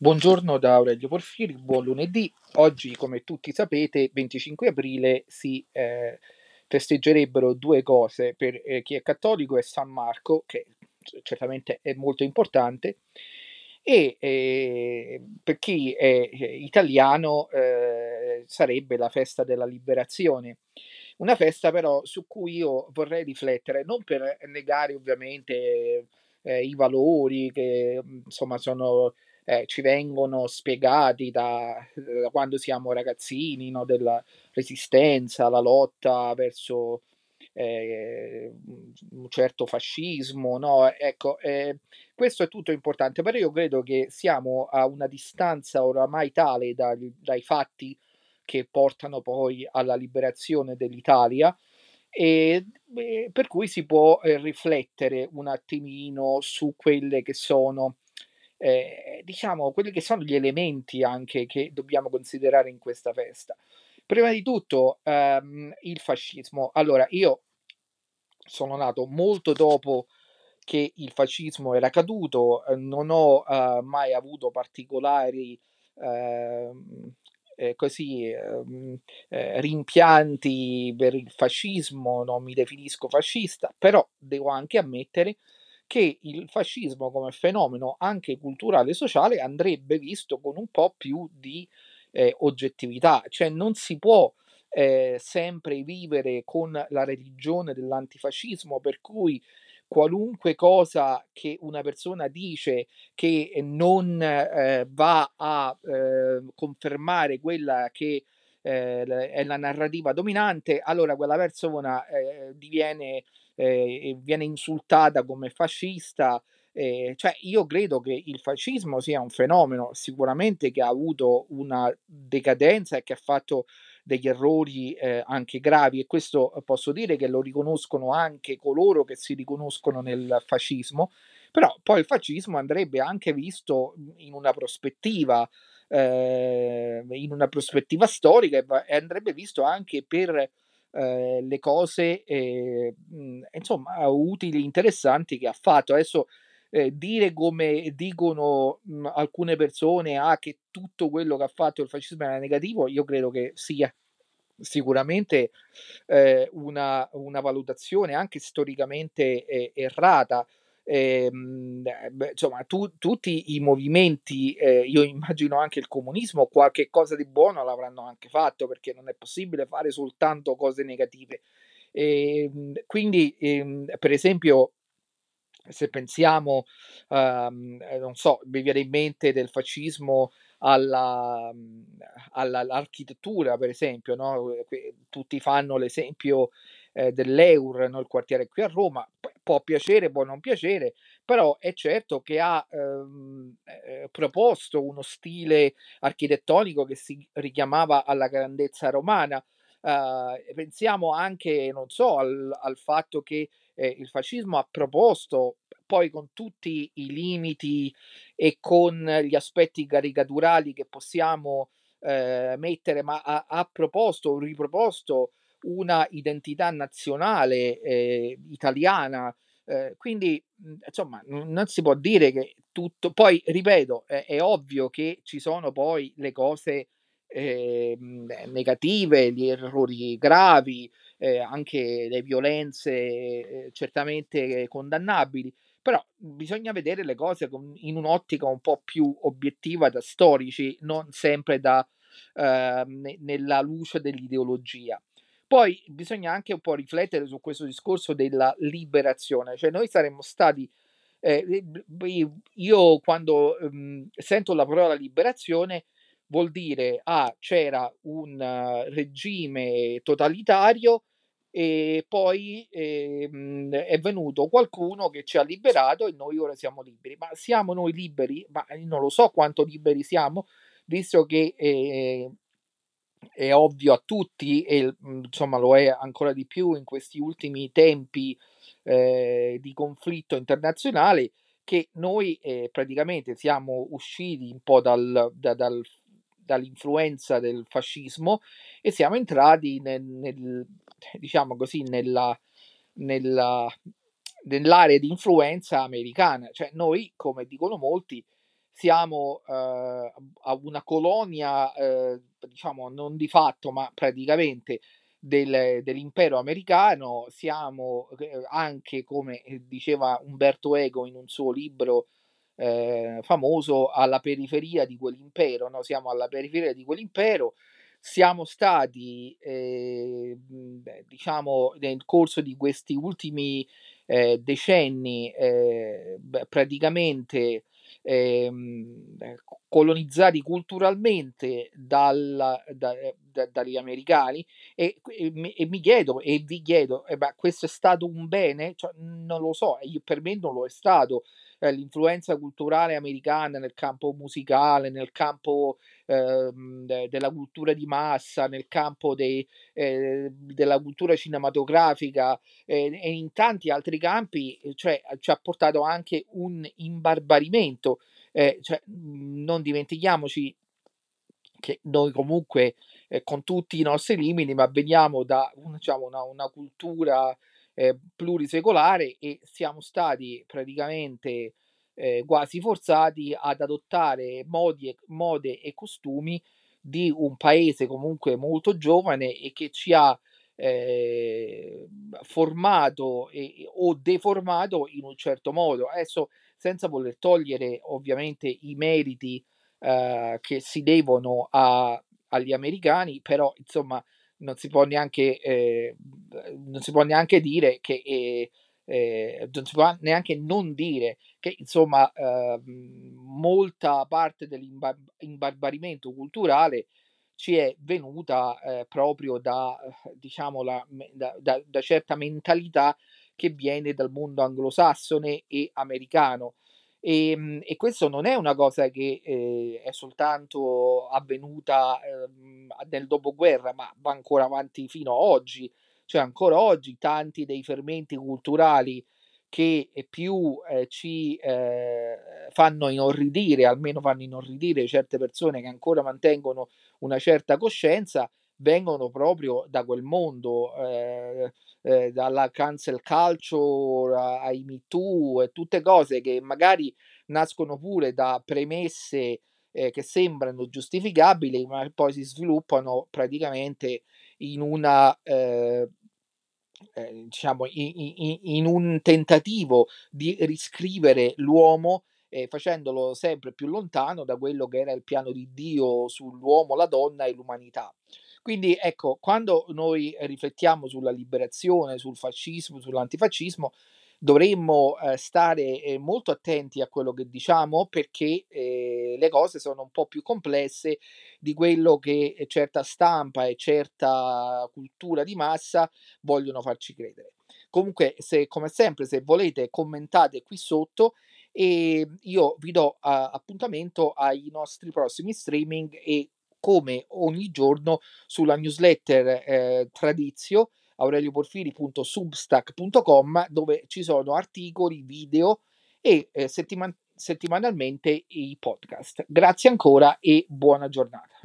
Buongiorno da Aurelio Porfiri, buon lunedì. Oggi, come tutti sapete, 25 aprile si eh, festeggerebbero due cose per eh, chi è cattolico è San Marco, che certamente è molto importante, e eh, per chi è eh, italiano eh, sarebbe la festa della liberazione. Una festa però su cui io vorrei riflettere, non per negare ovviamente eh, i valori che insomma sono eh, ci vengono spiegati da, da quando siamo ragazzini, no? della resistenza, la lotta verso eh, un certo fascismo, no? Ecco, eh, questo è tutto importante, però io credo che siamo a una distanza oramai tale dai, dai fatti che portano poi alla liberazione dell'Italia e, e per cui si può eh, riflettere un attimino su quelle che sono eh, diciamo, quelli che sono gli elementi anche che dobbiamo considerare in questa festa. Prima di tutto, ehm, il fascismo. Allora, io sono nato molto dopo che il fascismo era caduto, eh, non ho eh, mai avuto particolari ehm, eh, così ehm, eh, rimpianti per il fascismo, non mi definisco fascista, però devo anche ammettere che il fascismo come fenomeno anche culturale e sociale andrebbe visto con un po' più di eh, oggettività, cioè non si può eh, sempre vivere con la religione dell'antifascismo per cui qualunque cosa che una persona dice che non eh, va a eh, confermare quella che eh, è la narrativa dominante, allora quella persona eh, diviene eh, viene insultata come fascista. Eh, cioè, io credo che il fascismo sia un fenomeno sicuramente che ha avuto una decadenza e che ha fatto degli errori eh, anche gravi e questo posso dire che lo riconoscono anche coloro che si riconoscono nel fascismo, però poi il fascismo andrebbe anche visto in una prospettiva, eh, in una prospettiva storica e andrebbe visto anche per eh, le cose eh, insomma utili, interessanti che ha fatto. Adesso eh, dire come dicono mh, alcune persone ah, che tutto quello che ha fatto il fascismo era negativo, io credo che sia sicuramente eh, una, una, valutazione anche storicamente eh, errata ehm, insomma, tu, tutti i movimenti, eh, io immagino anche il comunismo, qualche cosa di buono l'avranno anche fatto perché non è possibile fare soltanto cose negative. E, ehm, quindi, ehm, per esempio, se pensiamo, um, non so, mi viene in mente del fascismo alla, alla, all'architettura, per esempio, no? tutti fanno l'esempio eh, dell'Eur, no? quartiere qui a Roma, può piacere, può non piacere, però è certo che ha ehm, eh, proposto uno stile architettonico che si richiamava alla grandezza romana. Uh, pensiamo anche, non so, al, al fatto che eh, il fascismo ha proposto, poi con tutti i limiti e con gli aspetti caricaturali che possiamo eh, mettere, ma ha, ha proposto, riproposto una identità nazionale eh, italiana. Eh, quindi, insomma, non si può dire che tutto. Poi, ripeto, è, è ovvio che ci sono poi le cose eh, negative, gli errori gravi, eh, anche le violenze eh, certamente condannabili, però bisogna vedere le cose con, in un'ottica un po' più obiettiva da storici, non sempre da, eh, nella luce dell'ideologia. Poi bisogna anche un po' riflettere su questo discorso della liberazione, cioè noi saremmo stati, eh, io quando um, sento la parola liberazione vuol dire, ah, c'era un uh, regime totalitario e poi eh, è venuto qualcuno che ci ha liberato e noi ora siamo liberi. Ma siamo noi liberi? Ma non lo so quanto liberi siamo, visto che eh, è ovvio a tutti e mhmm, insomma lo è ancora di più in questi ultimi tempi eh, di conflitto internazionale che noi eh, praticamente siamo usciti un po' dal, da, dal, dall'influenza del fascismo e siamo entrati nel, nel diciamo così nella, nella, nell'area di influenza americana. Cioè noi come dicono molti siamo uh, a una colonia, uh, diciamo non di fatto, ma praticamente del, dell'impero americano, siamo eh, anche, come diceva Umberto Eco in un suo libro eh, famoso, alla periferia di quell'impero, no? siamo alla periferia di quell'impero, siamo stati, eh, diciamo, nel corso di questi ultimi eh, decenni eh, praticamente ehm, colonizzati culturalmente dal, da, da, dagli americani e, e, e, mi chiedo e vi chiedo, eh, beh, questo è stato un bene? Cioè, non lo so, per me non lo è stato. Eh, l'influenza culturale americana nel campo musicale, nel campo eh, della cultura di massa, nel campo dei, eh, della cultura cinematografica eh, e in tanti altri campi, cioè, ci ha portato anche un imbarbarimento. Eh, cioè, non dimentichiamoci che noi comunque eh, con tutti i nostri limiti, ma veniamo da diciamo, una, una cultura eh, plurisecolare e siamo stati praticamente eh, quasi forzati ad adottare modi e, mode e costumi di un paese comunque molto giovane e che ci ha eh, formato e, o deformato in un certo modo. Adesso senza voler togliere ovviamente i meriti eh, che si devono a, agli americani, però insomma non si può neanche, eh, non si può neanche dire che eh, eh, non si può neanche non dire che insomma eh, molta parte dell'imbarbarimento culturale ci è venuta eh, proprio da, diciamo, la, da, da, da, certa mentalità che viene dal mondo anglosassone e americano. E, ehm, e questo non è una cosa che eh, è soltanto avvenuta eh, nel dopoguerra, ma va ancora avanti fino ad oggi. Cioè, ancora oggi tanti dei fermenti culturali che più eh, ci eh, fanno inorridire, almeno fanno inorridire certe persone che ancora mantengono una certa coscienza, vengono proprio da quel mondo, eh, eh, dalla cancel culture ai Me Too e tutte cose che magari nascono pure da premesse eh, che sembrano giustificabili, ma poi si sviluppano praticamente in una eh, eh, diciamo in, in, in, un tentativo di riscrivere l'uomo eh, facendolo sempre più lontano da quello che era il piano di Dio sull'uomo, la donna e l'umanità. Quindi ecco, quando noi riflettiamo sulla liberazione, sul fascismo, sull'antifascismo, dovremmo eh, stare eh, molto attenti a quello che diciamo perché eh, le cose sono un po' più complesse di quello che certa stampa e certa cultura di massa vogliono farci credere. Comunque, se come sempre, se volete, commentate qui sotto e io vi do uh, appuntamento ai nostri prossimi streaming e come ogni giorno sulla newsletter eh, Tradizio aurelioporfiri.substack.com dove ci sono articoli, video e eh, settiman- settimanalmente i podcast. Grazie ancora e buona giornata.